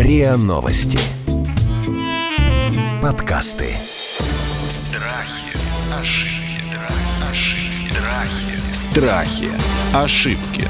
РИА Новости. Подкасты. Страхи, ошибки, ошибки, страхи. Страхи. Ошибки.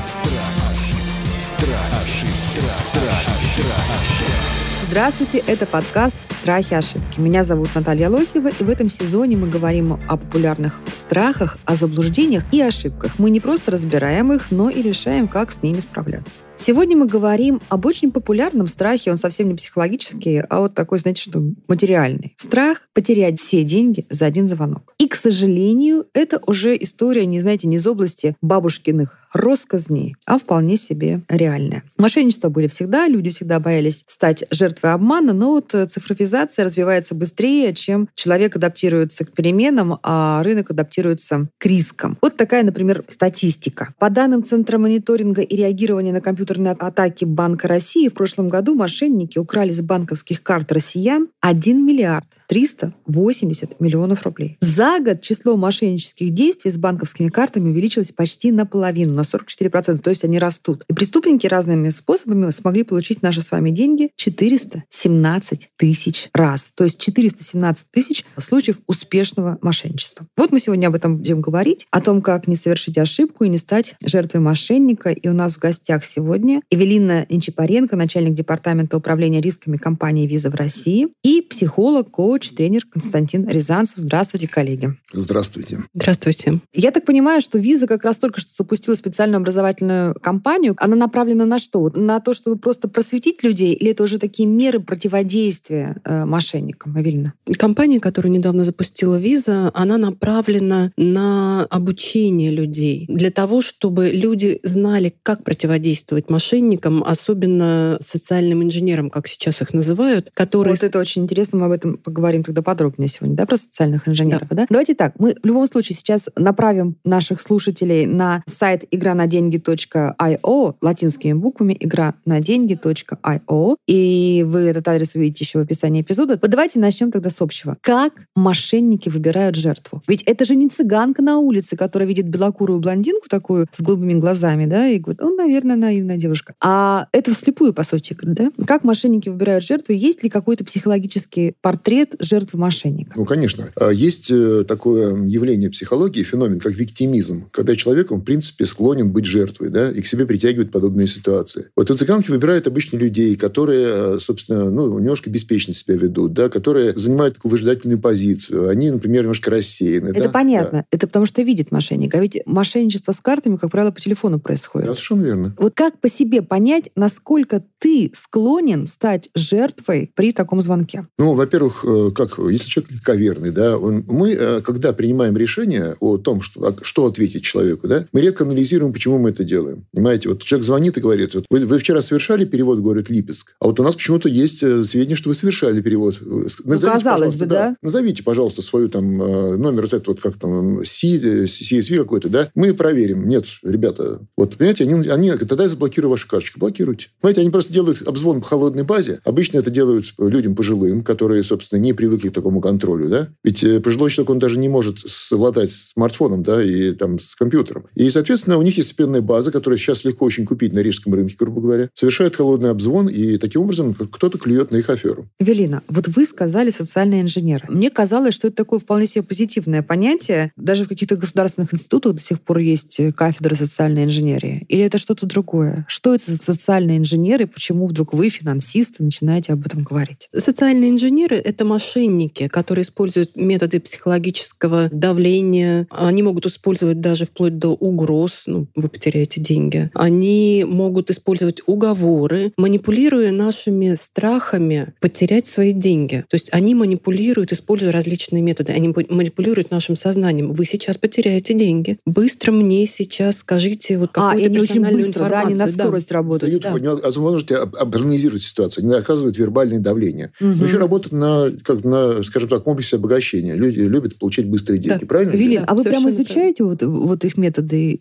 Здравствуйте, это подкаст «Страхи и ошибки». Меня зовут Наталья Лосева, и в этом сезоне мы говорим о популярных страхах, о заблуждениях и ошибках. Мы не просто разбираем их, но и решаем, как с ними справляться. Сегодня мы говорим об очень популярном страхе, он совсем не психологический, а вот такой, знаете, что материальный. Страх потерять все деньги за один звонок. И, к сожалению, это уже история, не знаете, не из области бабушкиных россказней, а вполне себе реальная. Мошенничества были всегда, люди всегда боялись стать жертвой обмана, но вот цифровизация развивается быстрее, чем человек адаптируется к переменам, а рынок адаптируется к рискам. Вот такая, например, статистика. По данным Центра мониторинга и реагирования на компьютерные атаки Банка России, в прошлом году мошенники украли с банковских карт россиян 1 миллиард 380 миллионов рублей. За год число мошеннических действий с банковскими картами увеличилось почти наполовину, на 44%, то есть они растут. И преступники разными способами смогли получить наши с вами деньги 417 тысяч раз. То есть 417 тысяч случаев успешного мошенничества. Вот мы сегодня об этом будем говорить, о том, как не совершить ошибку и не стать жертвой мошенника. И у нас в гостях сегодня Эвелина Нечипаренко, начальник департамента управления рисками компании «Виза» в России, и психолог, коуч, тренер Константин Рязанцев. Здравствуйте, коллеги. Здравствуйте. Здравствуйте. Я так понимаю, что «Виза» как раз только что запустила специальную образовательную кампанию. Она направлена на что? На то, чтобы просто просветить людей? Или это уже такие меры противодействия э, мошенникам? Эвелина. Компания, которую недавно запустила Виза, она направлена на обучение людей. Для того, чтобы люди знали, как противодействовать мошенникам, особенно социальным инженерам, как сейчас их называют, которые... Вот это очень интересно, мы об этом поговорим тогда подробнее сегодня, да, про социальных инженеров, да? да? Давайте так, мы в любом случае сейчас направим наших слушателей на сайт игра на деньги.io латинскими буквами игра на деньги.io. И вы этот адрес увидите еще в описании эпизода. Вот давайте начнем тогда с общего. Как мошенники выбирают жертву? Ведь это же не цыганка на улице, которая видит белокурую блондинку такую с голубыми глазами, да, и говорит, он, наверное, наивная девушка. А это вслепую, по сути, да? Как мошенники выбирают жертву? Есть ли какой-то психологический портрет жертвы мошенника? Ну, конечно. А есть э, такое явление психологии, феномен, как виктимизм, когда человек, он, в принципе, склонен быть жертвой, да, и к себе притягивает подобные ситуации. Вот цыганки выбирают обычно людей, которые, собственно, ну, немножко беспечно себя ведут, да, которые занимают такую выжидательную позицию. Они, например, немножко рассеяны. Это да? понятно. Да. Это потому что видит мошенник. А ведь мошенничество с картами, как правило, по телефону происходит. Да, совершенно верно. Вот как по себе понять, насколько ты склонен стать жертвой при таком звонке? Ну, во-первых, как, если человек коверный, да, он, мы, когда принимаем решение о том, что, что ответить человеку, да, мы редко анализируем, почему мы это делаем. Понимаете, вот человек звонит и говорит, вот вы, вы вчера совершали перевод, говорит Липецк, а вот у нас почему-то есть сведения, что вы совершали перевод. Назовите, ну, казалось бы, да. да. Назовите, пожалуйста, свою там номер вот этот вот как там C, CSV какой-то, да. Мы проверим. Нет, ребята, вот понимаете, они, они тогда я заблокирую вашу карточку. Блокируйте. Понимаете, они просто делают обзвон по холодной базе. Обычно это делают людям пожилым, которые, собственно, не привыкли к такому контролю, да. Ведь пожилой человек, он даже не может совладать смартфоном, да, и там с компьютером. И, соответственно, у них есть определенная база, которую сейчас легко очень купить на рижском рынке, грубо говоря. Совершают холодный обзвон, и таким образом кто-то клюет на их аферу. Велина, вот вы сказали социальные инженеры. Мне казалось, что это такое вполне себе позитивное понятие. Даже в каких-то государственных институтах до сих пор есть кафедра социальной инженерии. Или это что-то другое? Что это за социальные инженеры? Почему вдруг вы, финансисты, начинаете об этом говорить? Социальные инженеры — это мошенники, которые используют методы психологического давления. Они могут использовать даже вплоть до угроз, ну, вы потеряете деньги. Они могут использовать уговоры, манипулируя нашими страхами потерять свои деньги. То есть они манипулируют, используя различные методы. Они манипулируют нашим сознанием. Вы сейчас потеряете деньги. Быстро мне сейчас скажите вот какую-то а, персональную очень быстро, информацию. Да, они на скорость да. работают. Да. Да. Вы можете проанализировать ситуацию. Они оказывают вербальное давление. Угу. Но еще работают на, как, на, скажем так, комплексе обогащения. Люди любят получать быстрые деньги. Да. Правильно? Велин, Да, а вы прямо изучаете вот, вот их методы?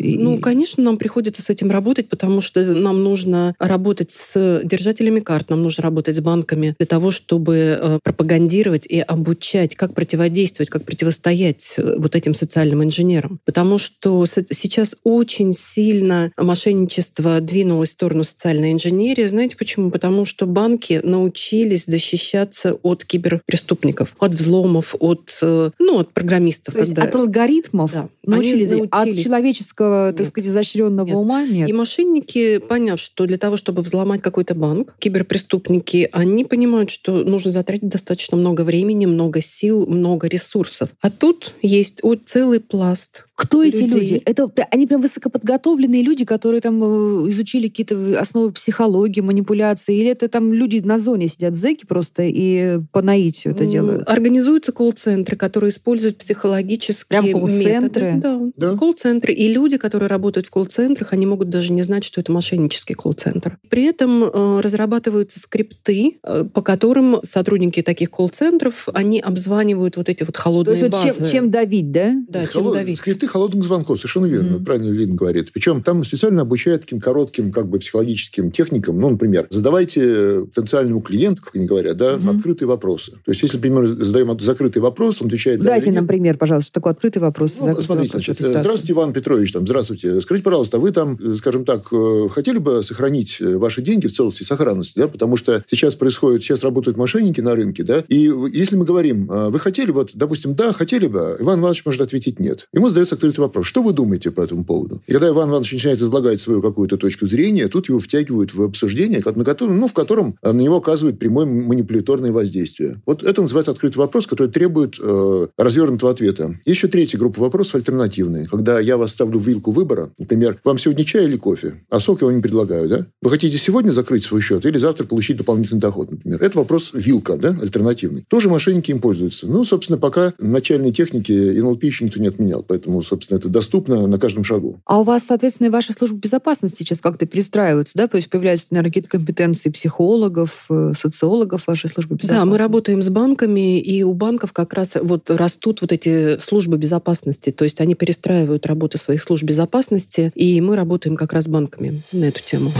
Ну, конечно, нам приходится с этим работать, потому что нам нужно работать с держателями карт, нам нужно работать с банками для того, чтобы э, пропагандировать и обучать, как противодействовать, как противостоять э, вот этим социальным инженерам. Потому что сейчас очень сильно мошенничество двинулось в сторону социальной инженерии. Знаете почему? Потому что банки научились защищаться от киберпреступников, от взломов, от, э, ну, от программистов. То есть от алгоритмов да. научились, научились, от человеческого, так сказать, изощренного нет. ума нет. И мошенники, поняв, что для того, чтобы взломать какой-то банк, киберпреступники, они понимают, что нужно затратить достаточно много времени, много сил, много ресурсов. А тут есть целый пласт кто людей. эти люди? Это они прям высокоподготовленные люди, которые там э, изучили какие-то основы психологии, манипуляции, или это там люди на зоне сидят зэки просто и по наитию это делают? Организуются колл-центры, которые используют психологические прям колл-центры? методы. Да. да. Колл-центры. И люди, которые работают в колл-центрах, они могут даже не знать, что это мошеннический колл-центр. При этом э, разрабатываются скрипты, э, по которым сотрудники таких колл-центров, они обзванивают вот эти вот холодные То есть базы. Вот чем, чем давить, да? Да, чем давить. Скрипты холодных звонков, совершенно верно, mm-hmm. правильно Лина говорит. Причем там специально обучают таким коротким как бы психологическим техникам. Ну, например, задавайте потенциальному клиенту, как они говорят, да, mm-hmm. открытые вопросы. То есть, если, например, задаем закрытый вопрос, он отвечает... Дайте нам пример, пожалуйста, что такое открытый вопрос. Ну, смотрите, вопрос, значит, здравствуйте, Иван Петрович, там, здравствуйте. Скажите, пожалуйста, вы там, скажем так, э, хотели бы сохранить э, ваши деньги в целости и сохранности, да, потому что сейчас происходит, сейчас работают мошенники на рынке, да, и если мы говорим, «А вы хотели бы, допустим, да, хотели бы, Иван Иванович может ответить нет. Ему задается открытый вопрос. Что вы думаете по этому поводу? И когда Иван Иванович начинает излагать свою какую-то точку зрения, тут его втягивают в обсуждение, на котором, ну, в котором э, на него оказывают прямое манипуляторное воздействие. Вот это называется открытый вопрос, который требует э, развернутого ответа. Еще третья группа вопросов альтернативные. Когда я вас ставлю в вилку выбора, например, вам сегодня чай или кофе, а сок я вам не предлагаю, да? Вы хотите сегодня закрыть свой счет или завтра получить дополнительный доход, например? Это вопрос вилка, да, альтернативный. Тоже мошенники им пользуются. Ну, собственно, пока начальной техники НЛП еще никто не отменял, поэтому, собственно, это доступно на каждом шагу. А у вас, соответственно, и ваша служба безопасности сейчас как-то перестраивается, да? То есть появляются, наверное, какие-то компетенции психологов, э, социологов вашей службы безопасности? Да, мы работаем с банками, и у банков как раз вот растут вот эти службы безопасности. То есть они перестраивают работу своих служб безопасности, и мы работаем как раз с банками на эту тему.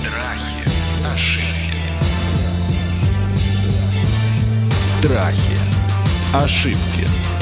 Страхи, ошибки. Страхи, ошибки.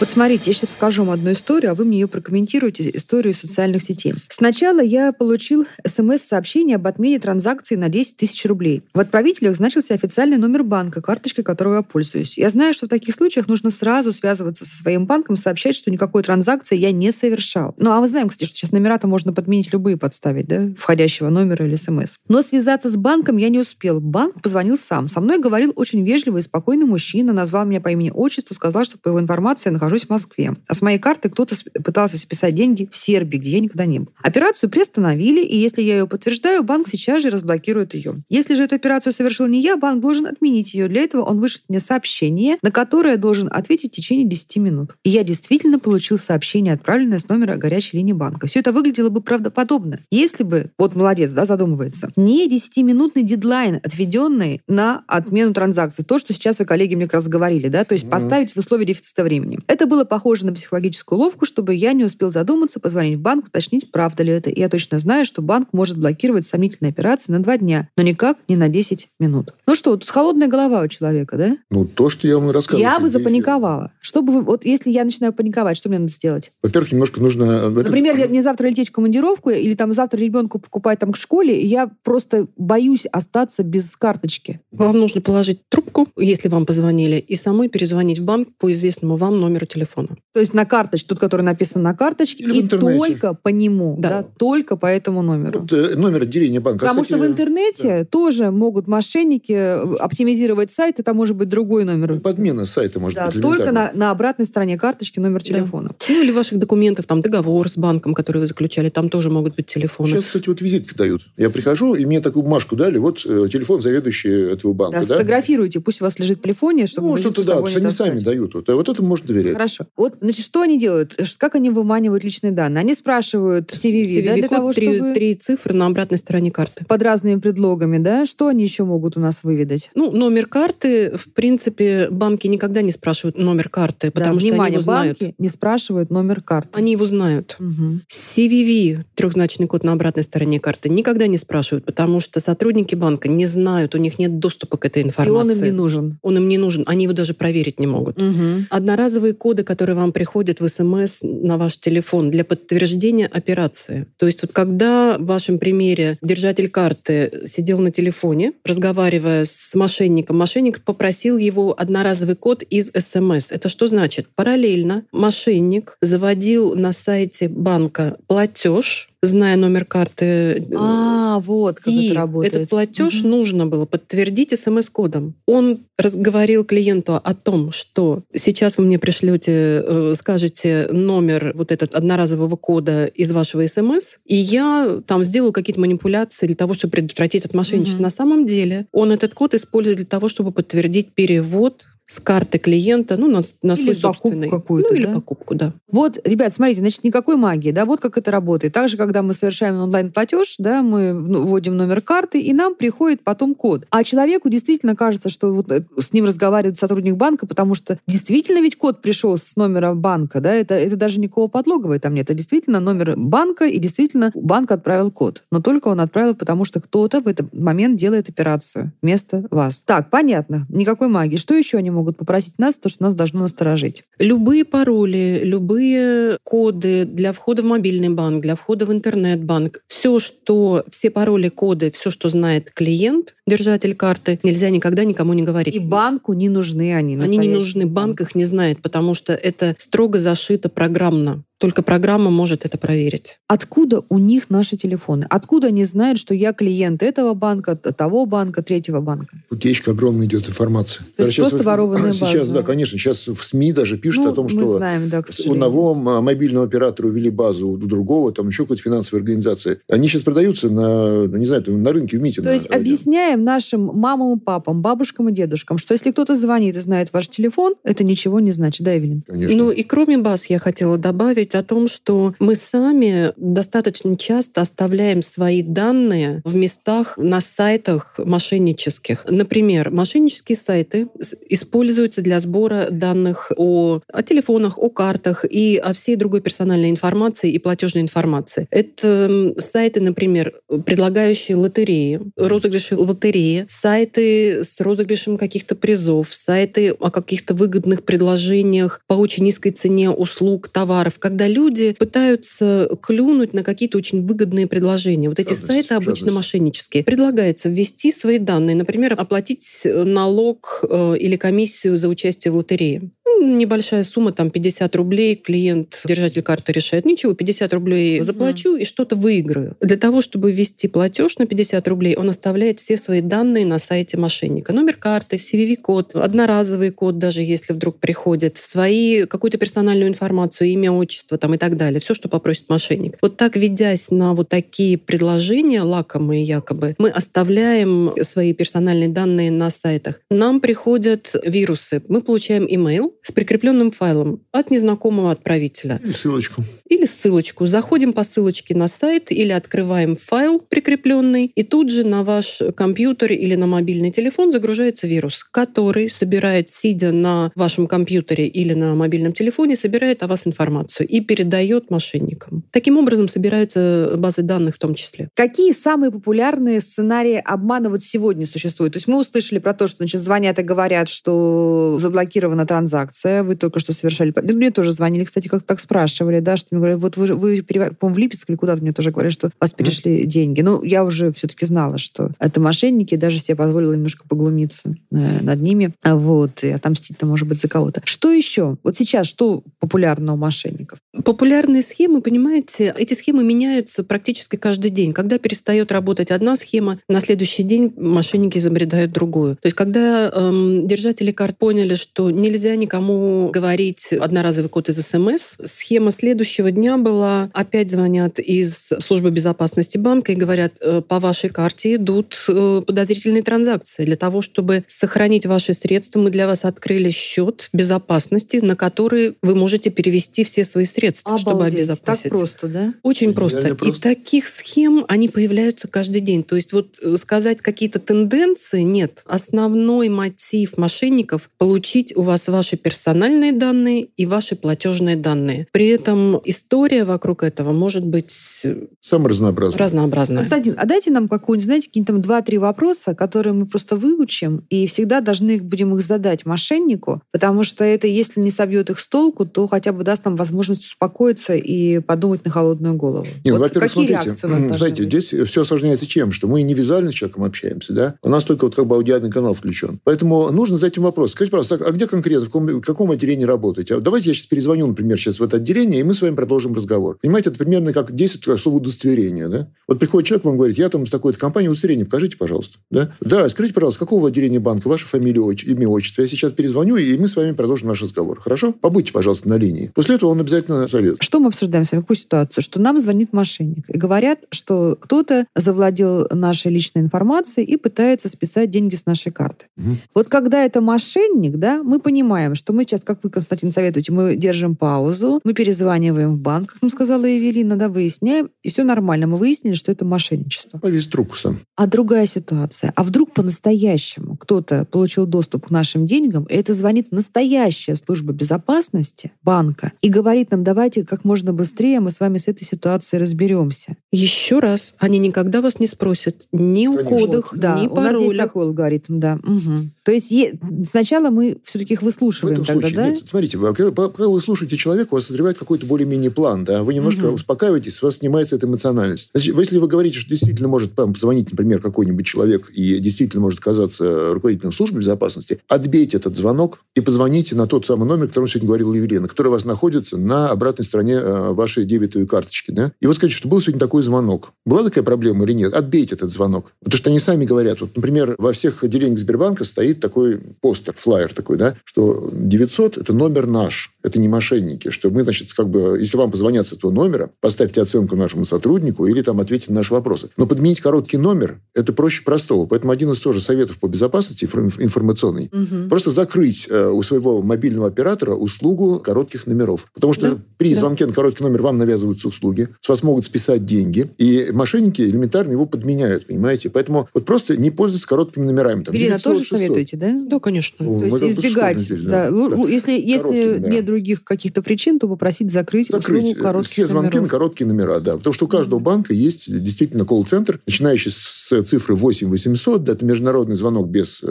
Вот смотрите, я сейчас расскажу вам одну историю, а вы мне ее прокомментируете, историю социальных сетей. Сначала я получил смс-сообщение об отмене транзакции на 10 тысяч рублей. В отправителях значился официальный номер банка, карточкой которой я пользуюсь. Я знаю, что в таких случаях нужно сразу связываться со своим банком, сообщать, что никакой транзакции я не совершал. Ну, а мы знаем, кстати, что сейчас номера-то можно подменить любые подставить, да, входящего номера или смс. Но связаться с банком я не успел. Банк позвонил сам. Со мной говорил очень вежливый и спокойный мужчина, назвал меня по имени-отчеству, сказал, что по его информации я нахожусь нахожусь в Москве. А с моей карты кто-то пытался списать деньги в Сербии, где я никогда не был. Операцию приостановили, и если я ее подтверждаю, банк сейчас же разблокирует ее. Если же эту операцию совершил не я, банк должен отменить ее. Для этого он вышлет мне сообщение, на которое должен ответить в течение 10 минут. И я действительно получил сообщение, отправленное с номера горячей линии банка. Все это выглядело бы правдоподобно, если бы, вот молодец, да, задумывается, не 10-минутный дедлайн, отведенный на отмену транзакции. То, что сейчас вы, коллеги, мне как раз говорили, да, то есть mm-hmm. поставить в условия дефицита времени. Это это было похоже на психологическую ловку, чтобы я не успел задуматься, позвонить в банк, уточнить, правда ли это. И я точно знаю, что банк может блокировать сомнительные операции на два дня, но никак не на 10 минут. Ну что, тут холодная голова у человека, да? Ну, то, что я вам рассказывал. Я бы запаниковала. Что бы вы, вот если я начинаю паниковать, что мне надо сделать? Во-первых, немножко нужно... Например, это... мне завтра лететь в командировку, или там завтра ребенку покупать там к школе, и я просто боюсь остаться без карточки. Вам нужно положить трубку, если вам позвонили, и самой перезвонить в банк по известному вам номеру телефона. То есть на карточке, тут, который написан на карточке, Или и только по нему, да. да, только по этому номеру. Вот, э, номер отделения банка. Потому Кстати, что в интернете да. тоже могут мошенники э, оптимизировать сайт, это может быть другой номер. Ну, подмена сайта может да, быть. Только на, на обратной стороне карточки номер телефона. Да. Ну или ваших документов, там договор с банком, который вы заключали, там тоже могут быть телефоны. Сейчас, кстати, вот визитки дают. Я прихожу, и мне такую бумажку дали, вот э, телефон заведующий этого банка. Да, да? сфотографируйте, пусть у вас лежит в телефоне, чтобы ну, что-то, да, они сами дают. Вот, а вот это можно доверять. Лет. Хорошо. Вот, значит, что они делают? Как они выманивают личные данные? Они спрашивают CVV, CVV да, для того, три, чтобы... три цифры на обратной стороне карты. Под разными предлогами, да? Что они еще могут у нас выведать? Ну, номер карты, в принципе, банки никогда не спрашивают номер карты, потому да, что внимание, они его знают. банки не спрашивают номер карты. Они его знают. Угу. CVV, трехзначный код на обратной стороне карты, никогда не спрашивают, потому что сотрудники банка не знают, у них нет доступа к этой И информации. он им не нужен. Он им не нужен, они его даже проверить не могут. Угу. Одноразовые коды, которые вам приходят в СМС на ваш телефон для подтверждения операции. То есть вот когда в вашем примере держатель карты сидел на телефоне, разговаривая с мошенником, мошенник попросил его одноразовый код из СМС. Это что значит? Параллельно мошенник заводил на сайте банка платеж, зная номер карты, А, вот как и это работает. этот платеж Мгм. нужно было подтвердить смс-кодом. Он разговорил клиенту о том, что сейчас вы мне пришлете, э, скажете номер вот этот одноразового кода из вашего смс, и я там сделаю какие-то манипуляции для того, чтобы предотвратить это мошенничество. Мгм. На самом деле он этот код использует для того, чтобы подтвердить перевод с карты клиента, ну, на, на Или свой покупку собственный. какую-то, Ну, или да? покупку, да. Вот, ребят, смотрите, значит, никакой магии, да, вот как это работает. Также, когда мы совершаем онлайн-платеж, да, мы вводим номер карты, и нам приходит потом код. А человеку действительно кажется, что вот э, с ним разговаривает сотрудник банка, потому что действительно ведь код пришел с номера банка, да, это, это даже никакого подлоговой там нет. Это действительно номер банка, и действительно банк отправил код. Но только он отправил, потому что кто-то в этот момент делает операцию вместо вас. Так, понятно, никакой магии. Что еще они могут попросить нас, то, что нас должно насторожить? Любые пароли, любые коды для входа в мобильный банк, для входа в интернет-банк, все, что, все пароли, коды, все, что знает клиент, держатель карты, нельзя никогда никому не говорить. И банку не нужны они. Они не нужны, банк их не знает, потому что это строго зашито программно. Только программа может это проверить. Откуда у них наши телефоны? Откуда они знают, что я клиент этого банка, того банка, третьего банка? Утечка огромная идет информация. То есть просто ворованная Сейчас, база. да, конечно. Сейчас в СМИ даже пишут Ну, о том, мы что знаем, да, к у новом а, мобильного оператора ввели базу, у другого, там еще какой-то финансовой организации. Они сейчас продаются на, на, не знаю, там, на рынке в МИТе. То на есть объясняем нашим мамам и папам, бабушкам и дедушкам, что если кто-то звонит и знает ваш телефон, это ничего не значит, да, Эвелин? Конечно. Ну и кроме баз я хотела добавить о том, что мы сами достаточно часто оставляем свои данные в местах на сайтах мошеннических. Например, мошеннические сайты используются для сбора данных о, о телефонах, о картах и о всей другой персональной информации и платежной информации. Это сайты, например, предлагающие лотереи, розыгрыши лотереи, сайты с розыгрышем каких-то призов, сайты о каких-то выгодных предложениях по очень низкой цене услуг, товаров, когда люди пытаются клюнуть на какие-то очень выгодные предложения. Вот эти Жадность, сайты обычно жадность. мошеннические. Предлагается ввести свои данные, например, оплатить налог э, или комиссию за участие в лотерее. Небольшая сумма, там 50 рублей, клиент, держатель карты решает, ничего, 50 рублей заплачу и что-то выиграю. Для того, чтобы ввести платеж на 50 рублей, он оставляет все свои данные на сайте мошенника. Номер карты, CVV-код, одноразовый код, даже если вдруг приходит, свои, какую-то персональную информацию, имя, отчество там, и так далее. Все, что попросит мошенник. Вот так, ведясь на вот такие предложения, лакомые якобы, мы оставляем свои персональные данные на сайтах. Нам приходят вирусы. Мы получаем имейл с прикрепленным файлом от незнакомого отправителя И ссылочку. или ссылочку. Заходим по ссылочке на сайт или открываем файл прикрепленный, и тут же на ваш компьютер или на мобильный телефон загружается вирус, который собирает, сидя на вашем компьютере или на мобильном телефоне, собирает о вас информацию и передает мошенникам. Таким образом собираются базы данных в том числе. Какие самые популярные сценарии обмана вот сегодня существуют? То есть мы услышали про то, что значит, звонят и говорят, что заблокирована транзакция, вы только что совершали... Мне тоже звонили, кстати, как так спрашивали, да, что мне говорят, вот вы, вы по-моему, в Липецк или куда-то мне тоже говорят, что вас перешли деньги. Ну, я уже все-таки знала, что это мошенники, даже себе позволила немножко поглумиться э, над ними, а вот, и отомстить-то, может быть, за кого-то. Что еще? Вот сейчас что популярно у мошенников? Популярные схемы, понимаете, эти схемы меняются практически каждый день. Когда перестает работать одна схема, на следующий день мошенники изобретают другую. То есть когда эм, держатели карт поняли, что нельзя никому никому говорить одноразовый код из СМС. Схема следующего дня была, опять звонят из службы безопасности банка и говорят, «Э, по вашей карте идут э, подозрительные транзакции. Для того, чтобы сохранить ваши средства, мы для вас открыли счет безопасности, на который вы можете перевести все свои средства, Обалдеть, чтобы обезопасить. Так просто, да? Очень просто. просто. И таких схем, они появляются каждый день. То есть вот э, сказать какие-то тенденции нет. Основной мотив мошенников — получить у вас ваши персональные данные и ваши платежные данные. При этом история вокруг этого может быть э, Самое разнообразное. разнообразная. Константин, а дайте нам какую-нибудь, знаете, какие-то там два-три вопроса, которые мы просто выучим, и всегда должны их- будем их задать мошеннику, потому что это, если не собьет их с толку, то хотя бы даст нам возможность успокоиться и подумать на холодную голову. Не, ну, Вот во-первых, какие смотрите, реакции у нас знаете, быть? здесь все осложняется чем? Что мы не визуально с человеком общаемся, да? У нас только вот как бы аудиальный канал включен. Поэтому нужно задать им вопрос. Скажите, пожалуйста, а где конкретно, в каком, в каком отделении работаете? А давайте я сейчас перезвоню, например, сейчас в это отделение, и мы с вами продолжим разговор. Понимаете, это примерно как действует как слово удостоверение, да? Вот приходит человек, вам говорит, я там с такой-то компании удостоверение, покажите, пожалуйста. Да? Да, скажите, пожалуйста, какого отделения банка, ваша фамилия, отч- имя, отчество. Я сейчас перезвоню, и мы с вами продолжим наш разговор. Хорошо? Побудьте, пожалуйста, на линии. После этого он обязательно зовет. Что мы обсуждаем с вами? Какую ситуацию? Что нам звонит мошенник. И говорят, что кто-то завладел нашей личной информацией и пытается списать деньги с нашей карты. Мгм. Вот когда это мошенник, да, мы понимаем, что мы сейчас, как вы, Константин, советуете, мы держим паузу, мы перезваниваем в банк, как нам сказала Евелина, да, выясняем, и все нормально. Мы выяснили, что это мошенничество. Повесь трубку сам. А другая ситуация. А вдруг по-настоящему кто-то получил доступ к нашим деньгам, и это звонит настоящая служба безопасности банка и говорит нам, давайте как можно быстрее мы с вами с этой ситуацией разберемся. Еще раз, они никогда вас не спросят ни Конечно. кодах, Да, ни у нас есть паролях. такой алгоритм, да. Мгм. То есть е- сначала мы все-таки их выслушиваем этом случае, да? нет, смотрите, пока вы слушаете человека, у вас созревает какой-то более-менее план, да, вы немножко Мгм. успокаиваетесь, у вас снимается эта эмоциональность. Значит, если вы говорите, что действительно может вам позвонить, например, какой-нибудь человек и действительно может оказаться руководителем службы безопасности, отбейте этот звонок и позвоните на тот самый номер, о котором сегодня говорила Евелина, который у вас находится на обратной стороне э, вашей дебетовой карточки, да, и вот скажите, что был сегодня такой звонок. Была такая проблема или нет? Отбейте этот звонок. Потому что они сами говорят, вот, например, во всех отделениях Сбербанка стоит такой постер, флаер такой, да, что 900 – это номер наш, это не мошенники, что мы, значит, как бы, если вам позвонят с этого номера, поставьте оценку нашему сотруднику или там ответьте на наши вопросы. Но подменить короткий номер – это проще простого. Поэтому один из тоже советов по безопасности инфор- информационной Мгм. Просто закрыть э, у своего мобильного оператора услугу коротких номеров. Потому что Да, при да. звонке на короткий номер вам навязываются услуги, с вас могут списать деньги, и мошенники элементарно его подменяют, понимаете? Поэтому вот просто не пользоваться короткими номерами. Там, Ирина, 900, тоже 600. советуете, да? Да, конечно. Ну, То есть избегать, здесь, да. да. Да. Если, Короткие если нет других каких-то причин, то попросить закрыть, Закрыть услугу э, коротких все звонки номеров. на короткие номера, да. Потому что у каждого банка есть действительно колл-центр, начинающий с цифры 8800, да, это международный звонок без э,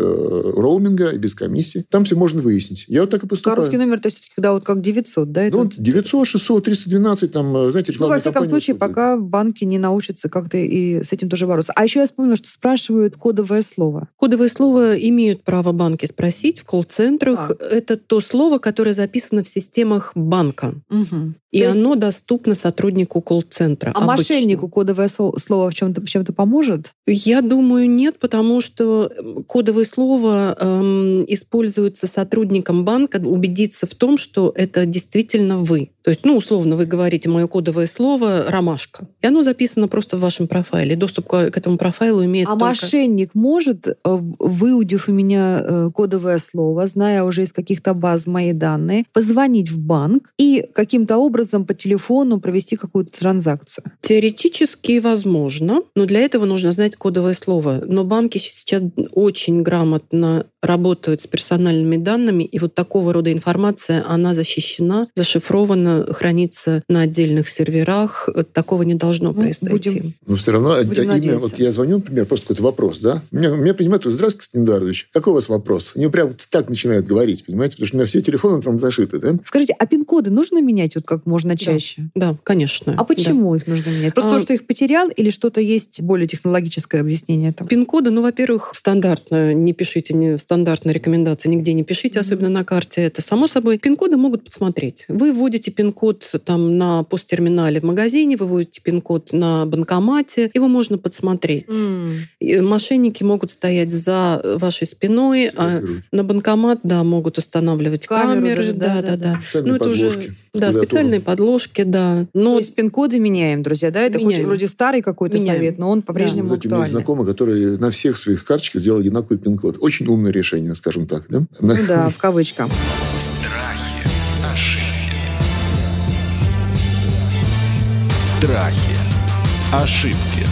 роуминга и без комиссии. Там все можно выяснить. Я вот так и поступаю. Короткий номер, то есть когда вот как 900, да? это- Ну, вот 900, 600, 312, там, э, знаете, Ну, во всяком случае, пока банки не научатся как-то и с этим тоже бороться. А еще я вспомнила, что спрашивают кодовое слово. Кодовое слово имеют право банки спросить в колл-центрах. Так. Это то слово, которое записано в системах банка. Мгм. И То есть- оно доступно сотруднику колл-центра. А обычно. мошеннику кодовое слово в чем-то чем-то поможет? Я думаю, нет, потому что м, кодовое слово эм, используется сотрудником банка убедиться в том, что это действительно вы. То есть, ну, условно, вы говорите, мое кодовое слово «ромашка». И оно записано просто в вашем профайле. Доступ к этому профайлу имеет А только... мошенник может, э, выудив у меня э, кодовое слово, зная уже из каких-то баз мои данные, позвонить в банк и каким-то образом по телефону провести какую-то транзакцию? Теоретически возможно, но для этого нужно знать кодовое слово. Но банки сейчас очень грамотно работают с персональными данными, и вот такого рода информация, она защищена, зашифрована, хранится на отдельных серверах. Такого не должно Ну, произойти. будем- Но все равно Будем имя, надеяться. вот я звоню, например, просто какой-то вопрос, да? Меня, меня понимают, здравствуйте, Константин Эдуардович, какой у вас вопрос? Они прям так начинают говорить, понимаете? Потому что у меня все телефоны там зашиты, да? Скажите, а пин-коды нужно менять, вот как можно чаще. Да, конечно. А почему да. их нужно менять? Просто а... потому, что их потерял или что-то есть более технологическое объяснение там? Пин-коды, ну, во-первых, стандартно не пишите, не стандартные рекомендации нигде не пишите, mm-hmm. особенно на карте. Это само собой. Пин-коды могут посмотреть. Вы вводите пин-код там на посттерминале в магазине, вы вводите пин-код на банкомате, его можно подсмотреть. Mm. Мошенники могут стоять за вашей спиной, а на банкомат, да, могут устанавливать Камеру камеры, даже, да, да, да. да. Ну, это уже да, специальные подложки, да. Но... То есть пин-коды меняем, друзья, да? Это меняем. хоть вроде старый какой-то меняем. совет, но он по-прежнему да. актуальный. У меня знакомые, которые на всех своих карточках сделали одинаковый пин-код. Очень умное решение, скажем так, да? Ну да, в кавычках. Страхи, ошибки.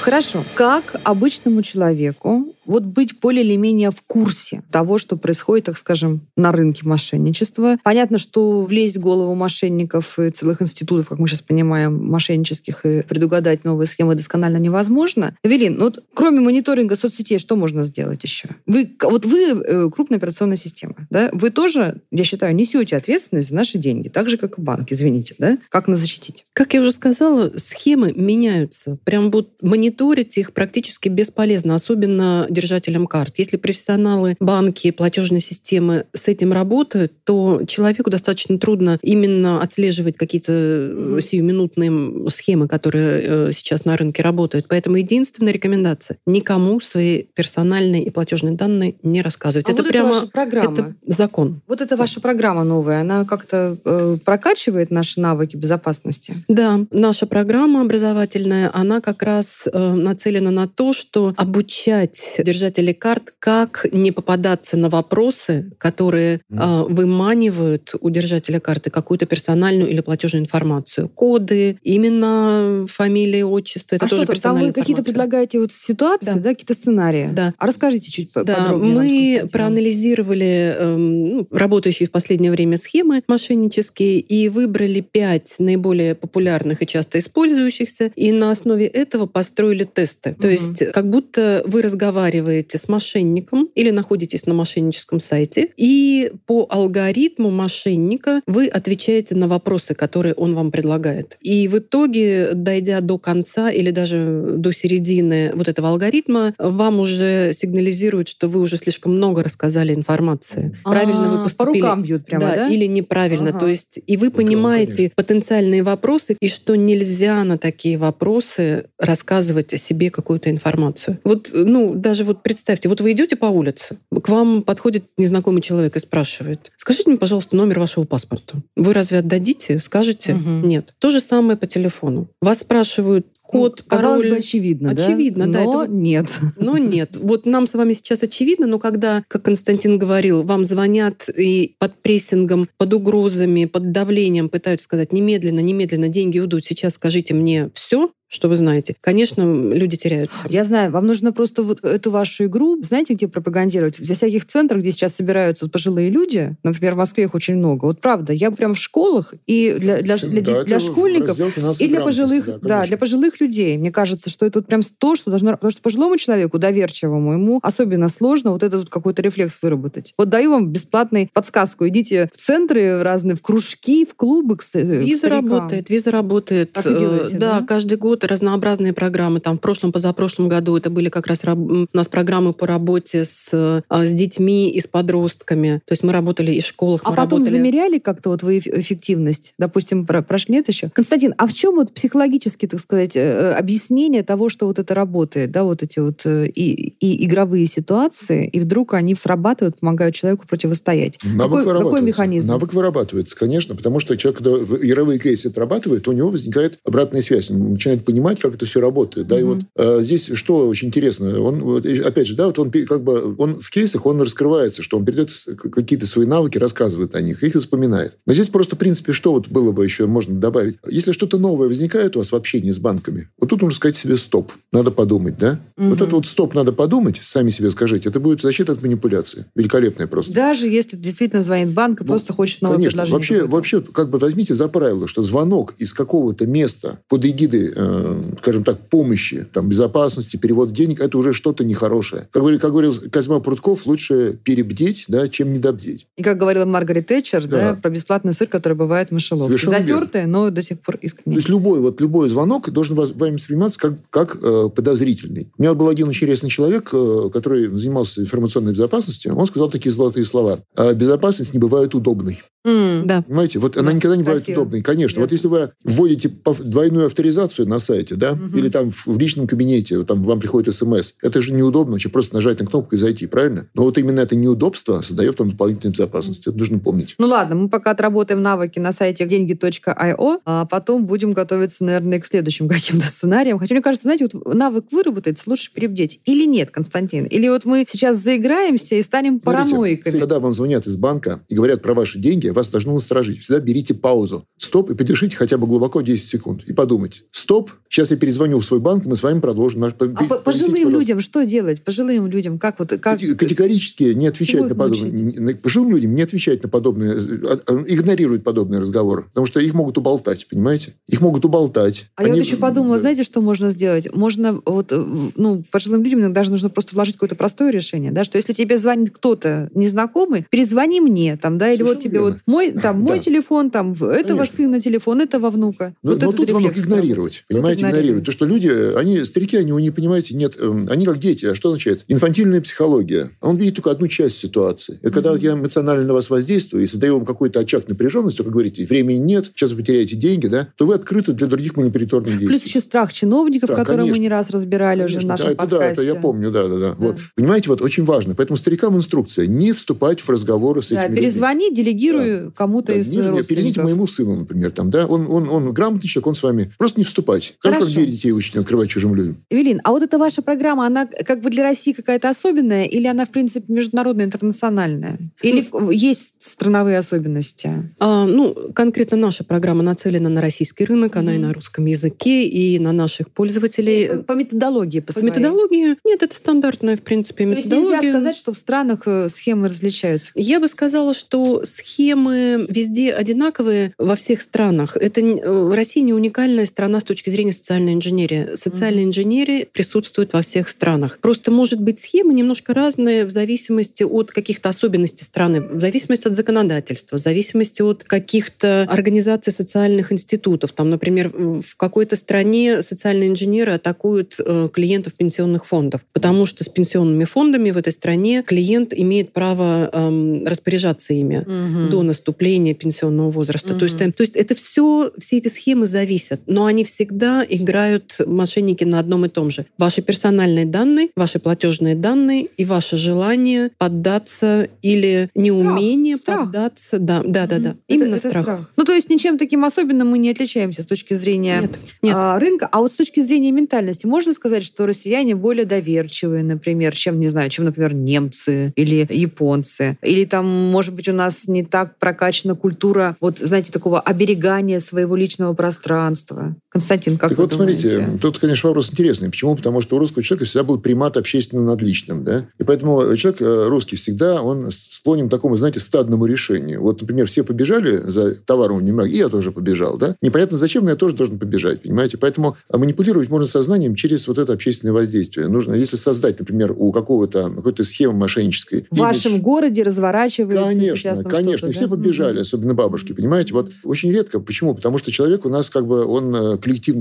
Хорошо. Как обычному человеку вот быть более или менее в курсе того, что происходит, так скажем, на рынке мошенничества. Понятно, что влезть в голову мошенников и целых институтов, как мы сейчас понимаем, мошеннических, и предугадать новые схемы досконально невозможно. Эвелин, ну вот кроме мониторинга соцсетей, что можно сделать еще? Вы, вот вы э, крупная операционная система, да? Вы тоже, я считаю, несете ответственность за наши деньги, так же, как и банк, извините, да? Как нас защитить? Как я уже сказала, схемы меняются. Прям вот мониторить их практически бесполезно, особенно держателям карт. Если профессионалы, банки, платежные системы с этим работают, то человеку достаточно трудно именно отслеживать какие-то mm сиюминутные схемы, которые э, сейчас на рынке работают. Поэтому единственная рекомендация – никому свои персональные и платежные данные не рассказывать. А это вот прямо это программа. Это закон. Вот это ваша программа новая, она как-то э, прокачивает наши навыки безопасности? Да, наша программа образовательная, она как раз э, нацелена на то, что обучать держателей карт, как не попадаться на вопросы, которые э, выманивают у держателя карты какую-то персональную или платежную информацию. Коды, именно фамилии, отчество. Это а тоже что персональная Там вы какие-то предлагаете вот ситуации, да, да какие-то сценарии? Да. А расскажите чуть да, подробнее. Мы проанализировали э, ну, работающие в последнее время схемы мошеннические и выбрали пять наиболее популярных и часто использующихся, и на основе этого построили тесты. Mm-hmm. То есть как будто вы разговариваете разговариваете с мошенником или находитесь на мошенническом сайте, и по алгоритму мошенника вы отвечаете на вопросы, которые он вам предлагает. И в итоге, дойдя до конца или даже до середины вот этого алгоритма, вам уже сигнализируют, что вы уже слишком много рассказали информации. Правильно вы поступили. По рукам бьют прямо, да? да? Или неправильно. То есть и вы понимаете потенциальные вопросы, и что нельзя на такие вопросы рассказывать о себе какую-то информацию. Вот, ну, даже вот представьте, вот вы идете по улице, к вам подходит незнакомый человек и спрашивает, скажите мне, пожалуйста, номер вашего паспорта. Вы разве отдадите? Скажете? Угу. Нет. То же самое по телефону. Вас спрашивают, код, ну, казалось пароль. бы, очевидно, очевидно, да? да. Но это... нет. Но нет. Вот нам с вами сейчас очевидно, но когда, как Константин говорил, вам звонят и под прессингом, под угрозами, под давлением пытаются сказать немедленно, немедленно деньги уйдут, сейчас скажите мне все, что вы знаете. Конечно, люди теряются. Я знаю, вам нужно просто вот эту вашу игру, знаете, где пропагандировать? В всяких центрах, где сейчас собираются пожилые люди, например, в Москве их очень много. Вот правда, я прям в школах и для, для, для, да, для школьников, и для пожилых, да, да, для пожилых людей. Мне кажется, что это вот прям то, что должно... Потому что пожилому человеку, доверчивому, ему особенно сложно вот этот какой-то рефлекс выработать. Вот даю вам бесплатную подсказку. Идите в центры разные, в кружки, в клубы, к, Виза к работает, виза работает. Так и делаете, да, да, каждый год идут разнообразные программы. Там в прошлом, позапрошлом году это были как раз у нас программы по работе с, а, с детьми и с подростками. То есть мы работали и в школах, а мы потом работали... замеряли как-то вот вы эффективность? Допустим, прошли это еще? Константин, а в чем вот психологически, так сказать, э, э, объяснение того, что вот это работает, да, вот эти вот э, и, и игровые ситуации, и вдруг они срабатывают, помогают человеку противостоять? Навык какой, какой механизм? Навык вырабатывается, конечно, потому что человек, когда игровые кейсы отрабатывает, у него возникает обратная связь. Он начинает понимать, как это все работает. Да, угу. и вот э, здесь что очень интересно, он, вот, опять же, да, вот он как бы, он в кейсах, он раскрывается, что он передает какие-то свои навыки, рассказывает о них, их вспоминает. Но здесь просто, в принципе, что вот было бы еще можно добавить? Если что-то новое возникает у вас в общении с банками, вот тут нужно сказать себе стоп, надо подумать, да? Угу. Вот это вот стоп, надо подумать, сами себе скажите, это будет защита от манипуляции. Великолепная просто. Даже если действительно звонит банк и ну, просто хочет новое конечно, предложение. Вообще, вообще, как бы возьмите за правило, что звонок из какого-то места под эгидой э, э, скажем так, помощи, там, безопасности, перевода денег, это уже что-то нехорошее. Как говорил, как говорил Козьма Прутков, лучше перебдеть, да, чем недобдеть. И как говорила Маргарет Тэтчер, да. Да, про бесплатный сыр, который бывает в мышеловке. Затертый, но до сих пор искренне. То есть любой, вот, любой звонок должен вами восприниматься как, как э, подозрительный. У меня был один интересный человек, э, который занимался информационной безопасностью. Он сказал такие золотые слова. «А безопасность не бывает удобной. Mm, да. Понимаете, вот да, она никогда не бывает удобной. Конечно. Да. Вот если вы вводите двойную авторизацию на сайте, да, угу. или там в личном кабинете, там вам приходит смс, это же неудобно, вообще просто нажать на кнопку и зайти, правильно? Но вот именно это неудобство создает там дополнительную безопасность. Это нужно помнить. Ну ладно, мы пока отработаем навыки на сайте деньги.io, а потом будем готовиться, наверное, к следующим каким-то сценариям. Хотя мне кажется, знаете, вот навык выработается, лучше перебдеть. Или нет, Константин? Или вот мы сейчас заиграемся и станем параноиками? Смотрите, когда вам звонят из банка и говорят про ваши деньги, вас должно насторожить. Всегда берите паузу. Стоп и подержите хотя бы глубоко 10 секунд. И подумайте. Стоп, сейчас я перезвоню в свой банк, мы с вами продолжим. Наш... А по пожилым пожалуйста. людям что делать? Пожилым людям как вот... Как... Категорически не отвечать на подобные... Пожилым людям не отвечать на подобные... А, а, игнорируют подобные разговоры. Потому что их могут уболтать, понимаете? Их могут уболтать. А Они... я вот еще подумала, знаете, что можно сделать? Можно вот... Ну, пожилым людям иногда даже нужно просто вложить какое-то простое решение, да, что если тебе звонит кто-то незнакомый, перезвони мне, там, да, или Совершенно вот тебе верно. вот мой там мой да. телефон, там этого Конечно. сына телефон, этого внука. Но, вот но тут вам их игнорировать. Да. Понимаете, игнорировать. То, что люди, они, старики, они, вы не понимаете, нет, эм, они как дети. А что означает? Инфантильная психология. Он видит только одну часть ситуации. И когда mm-hmm. я эмоционально на вас воздействую и создаю вам какой-то очаг напряженности, как говорите, времени нет, сейчас вы потеряете деньги, да, то вы открыты для других манипуляторных действий. Плюс еще страх чиновников, страх, который конечно. мы не раз разбирали конечно. уже в нашем да, подкасте. Это, да, это я помню, да, да, да. да. Вот. Понимаете, вот очень важно. Поэтому старикам инструкция не вступать в разговоры с да, этими перезвони, людьми. делегируй да. кому-то да, из не, родственников передайте моему сыну, например, там, да, он, он, он грамотный человек, он с вами. Просто не вступайте. Хорошо. Как двери детей учить, открывать чужим людям. Эвелин, а вот эта ваша программа, она как бы для России какая-то особенная, или она, в принципе, международная, интернациональная? Или ну, есть страновые особенности? А, ну, конкретно наша программа нацелена на российский рынок, она mm-hmm. и на русском языке, и на наших пользователей. По, по методологии, по, по методологии? Нет, это стандартная, в принципе, методология. То есть нельзя сказать, что в странах э, схемы различаются? Я бы сказала, что схемы везде одинаковые во всех странах. Это э, Россия не уникальная страна с точки зрения социальной инженерии. Социальная mm-hmm. инженерия присутствует во всех странах. Просто может быть схемы немножко разные в зависимости от каких-то особенностей страны, в зависимости от законодательства, в зависимости от каких-то организаций социальных институтов. Там, например, в какой-то стране социальные инженеры атакуют э, клиентов пенсионных фондов, потому что с пенсионными фондами в этой стране клиент имеет право эм, распоряжаться ими угу. до наступления пенсионного возраста. Угу. То, есть, то есть это все, все эти схемы зависят, но они всегда играют мошенники на одном и том же. Ваши персональные данные, ваши платежные данные и ваше желание поддаться или неумение страх. поддаться. Да, да, да, да. Именно это, страх. страх. Ну, то есть ничем таким особенным мы не отличаемся с точки зрения нет, нет. А, рынка. А вот с точки зрения ментальности, можно сказать, что россияне более доверчивые, например, чем, не знаю, чем, например, немцы или японцы? Или там, может быть, у нас не так прокачана культура, вот, знаете, такого оберегания своего личного пространства? Константин, как так вот, думаете? смотрите, тут, конечно, вопрос интересный. Почему? Потому что у русского человека всегда был примат общественно над личным, да? И поэтому человек э, русский всегда, он склонен к такому, знаете, стадному решению. Вот, например, все побежали за товаром в и я тоже побежал, да? Непонятно зачем, но я тоже должен побежать, понимаете? Поэтому манипулировать можно сознанием через вот это общественное воздействие. Нужно, если создать, например, у какого-то какой-то схемы мошеннической... В имидж... вашем городе разворачивается конечно, сейчас там Конечно, да? все побежали, mm-hmm. особенно бабушки, понимаете? Вот очень редко. Почему? Потому что человек у нас как бы, он э,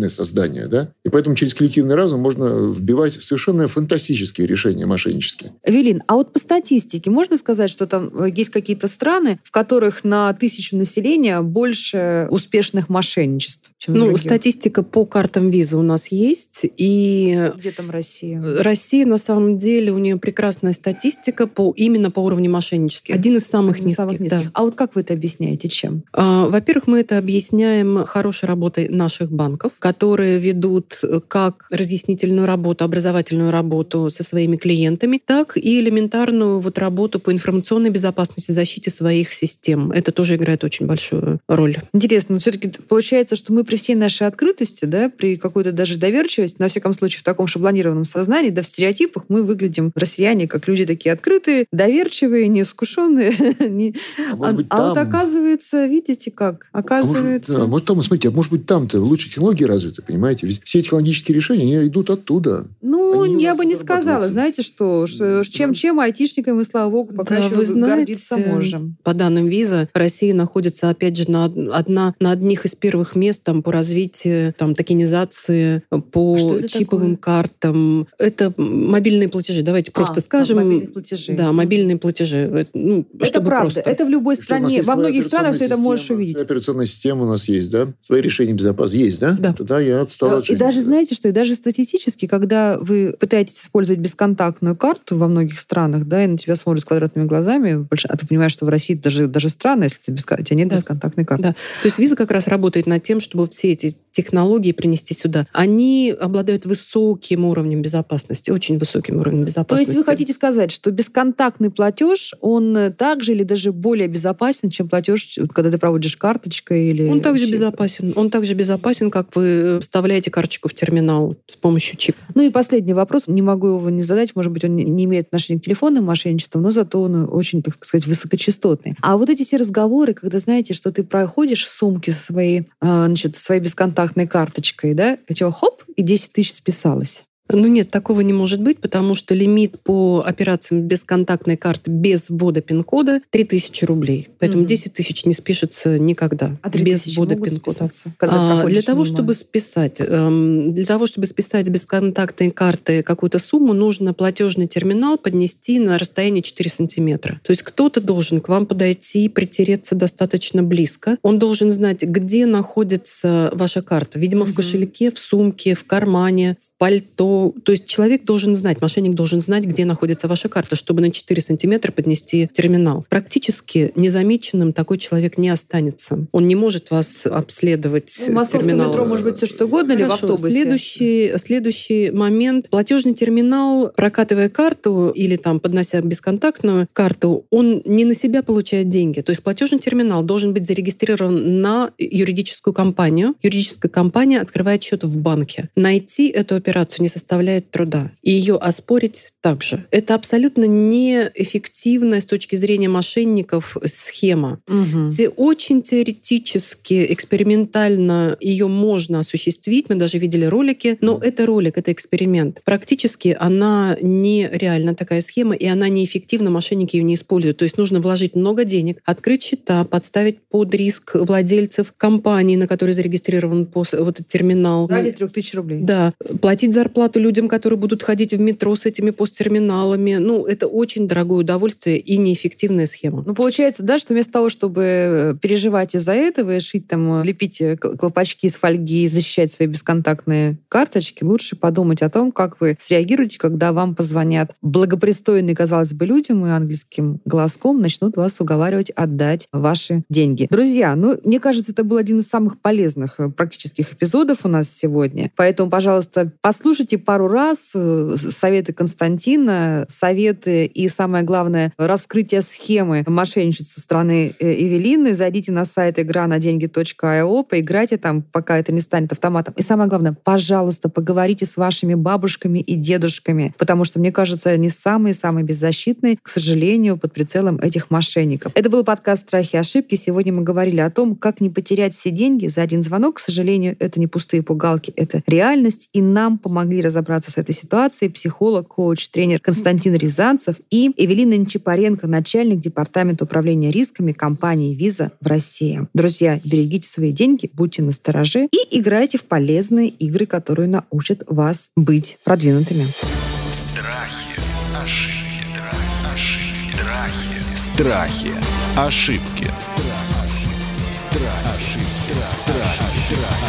коллективное создание, да? И поэтому через коллективный разум можно вбивать совершенно фантастические решения мошеннические. Велин, а вот по статистике можно сказать, что там э, есть какие-то страны, в которых на тысячу населения больше успешных мошенничеств, чем Ну, других? статистика по картам визы у нас есть. И Где там Россия? Россия, на самом деле, у нее прекрасная статистика по, именно по уровню мошенничества. Один из самых Один низких. Самых низких. Да. А вот как вы это объясняете? Чем? А, во-первых, мы это объясняем хорошей работой наших банков, которые ведут как разъяснительную работу, образовательную работу со своими клиентами, так и элементарную вот работу по информационной безопасности, защите своих систем. Это тоже играет очень большую роль. Интересно, но все-таки получается, что мы при всей нашей открытости, да, при какой-то даже доверчивости, на всяком случае в таком шаблонированном сознании, да, в стереотипах мы выглядим, россияне, как люди такие открытые, доверчивые, неискушенные. А, а, а вот оказывается, видите как? Оказывается... А может, да, может там, смотрите, а может быть там-то лучше технологии развиты? Развиты, понимаете? Ведь все технологические решения, они идут оттуда. Ну, Они я бы не сказала. Знаете что? Чем-чем айтишникам мы, слава богу, пока Да, еще вы знаете, гордиться можем. По данным виза, Россия находится, опять же, на, од- одна, на одних из первых мест там, по развитию там, токенизации, по Что это чиповым такое? картам. Это мобильные платежи. Давайте просто А, скажем. мобильных платежей. Да, мобильные платежи. Это, ну, Это правда. просто. Это в любой стране. Во многих странах ты это можешь увидеть. операционная система у нас есть, да? Свои решения безопасности есть, да? Да. Я отстал от И жизни, даже, да. знаете что, и даже статистически, когда вы пытаетесь использовать бесконтактную карту во многих странах, да, и на тебя смотрят квадратными глазами, а ты понимаешь, что в России даже, даже странно, если у тебя, беско- у тебя нет Да. бесконтактной карты. Да. То есть виза как раз работает над тем, чтобы все эти технологии принести сюда. Они обладают высоким уровнем безопасности, очень высоким уровнем То безопасности. есть вы хотите сказать, что бесконтактный платеж, он э, так же или даже более безопасен, чем платеж, когда ты проводишь карточкой или... Он также безопасен. Он также безопасен, как вы э, вставляете карточку в терминал с помощью чипа. Ну и последний вопрос. Не могу его не задать. Может быть, он не- не имеет отношения к телефонным мошенничествам, но зато он очень, так сказать, высокочастотный. А вот эти все разговоры, когда, знаете, что ты проходишь в сумке со своей, а, значит, своей бесконтактной карточкой, да, у тебя хоп, и 10 тысяч списалось. Ну нет, такого не может быть, потому что лимит по операциям бесконтактной карты без ввода пин-кода 3000 рублей. Поэтому Мгм. 10 тысяч не спишется никогда А 3 без ввода пин-кода. А, для того, мимо? чтобы списать, эм, для того, чтобы списать с бесконтактной карты какую-то сумму, нужно платежный терминал поднести на расстояние 4 сантиметра. То есть кто-то должен к вам подойти, притереться достаточно близко. Он должен знать, где находится ваша карта. Видимо, в Мгм. кошельке, в сумке, в кармане, в пальто. То есть человек должен знать, мошенник должен знать, где находится ваша карта, чтобы на 4 сантиметра поднести терминал. Практически незамеченным такой человек не останется. Он не может вас обследовать Ну, в московском метро может быть все что угодно, или в Хорошо, автобусе? Следующий, следующий момент. Платежный терминал, прокатывая карту или там поднося бесконтактную карту, он не на себя получает деньги. То есть платежный терминал должен быть зарегистрирован на юридическую компанию. Юридическая компания открывает счет в банке. Найти эту операцию не составляет труда. И ее оспорить также. Это абсолютно неэффективная с точки зрения мошенников схема. Мгм. Те очень теоретически, экспериментально ее можно осуществить. Мы даже видели ролики, но это ролик, это эксперимент. Практически она нереальна такая схема, и она неэффективна, мошенники ее не используют. То есть нужно вложить много денег, открыть счета, подставить под риск владельцев компании, на которой зарегистрирован вот этот терминал. Ради 3000 рублей. Да, платить зарплату людям, которые будут ходить в метро с этими посттерминалами. Ну, это очень дорогое удовольствие и неэффективная схема. Ну, получается, да, что вместо того, чтобы э, переживать из-за этого и шить там, э, лепить э, колпачки из фольги и защищать свои бесконтактные карточки, лучше подумать о том, как вы среагируете, когда вам позвонят благопристойные, казалось бы, людям и английским голоском начнут вас уговаривать отдать ваши деньги. Друзья, ну, мне кажется, это был один из самых полезных практических эпизодов у нас сегодня. Поэтому, пожалуйста, послушайте пару раз э, советы Константина, советы и, самое главное, раскрытие схемы мошенничества со стороны э, Эвелины. Зайдите на сайт игра на деньги.io, поиграйте там, пока это не станет автоматом. И самое главное, пожалуйста, поговорите с вашими бабушками и дедушками, потому что, мне кажется, они самые-самые беззащитные, к сожалению, под прицелом этих мошенников. Это был подкаст «Страхи и ошибки». Сегодня мы говорили о том, как не потерять все деньги за один звонок. К сожалению, это не пустые пугалки, это реальность. И нам помогли разобраться с этой ситуацией психолог, коуч, тренер Константин Рязанцев и Эвелина Нечапаренко, начальник департамента управления рисками компании «Виза» в России. Друзья, берегите свои деньги, будьте настороже и играйте в полезные игры, которые научат вас быть продвинутыми. Страхи, ошибки, ошибки, страхи. Страхи. Ошибки.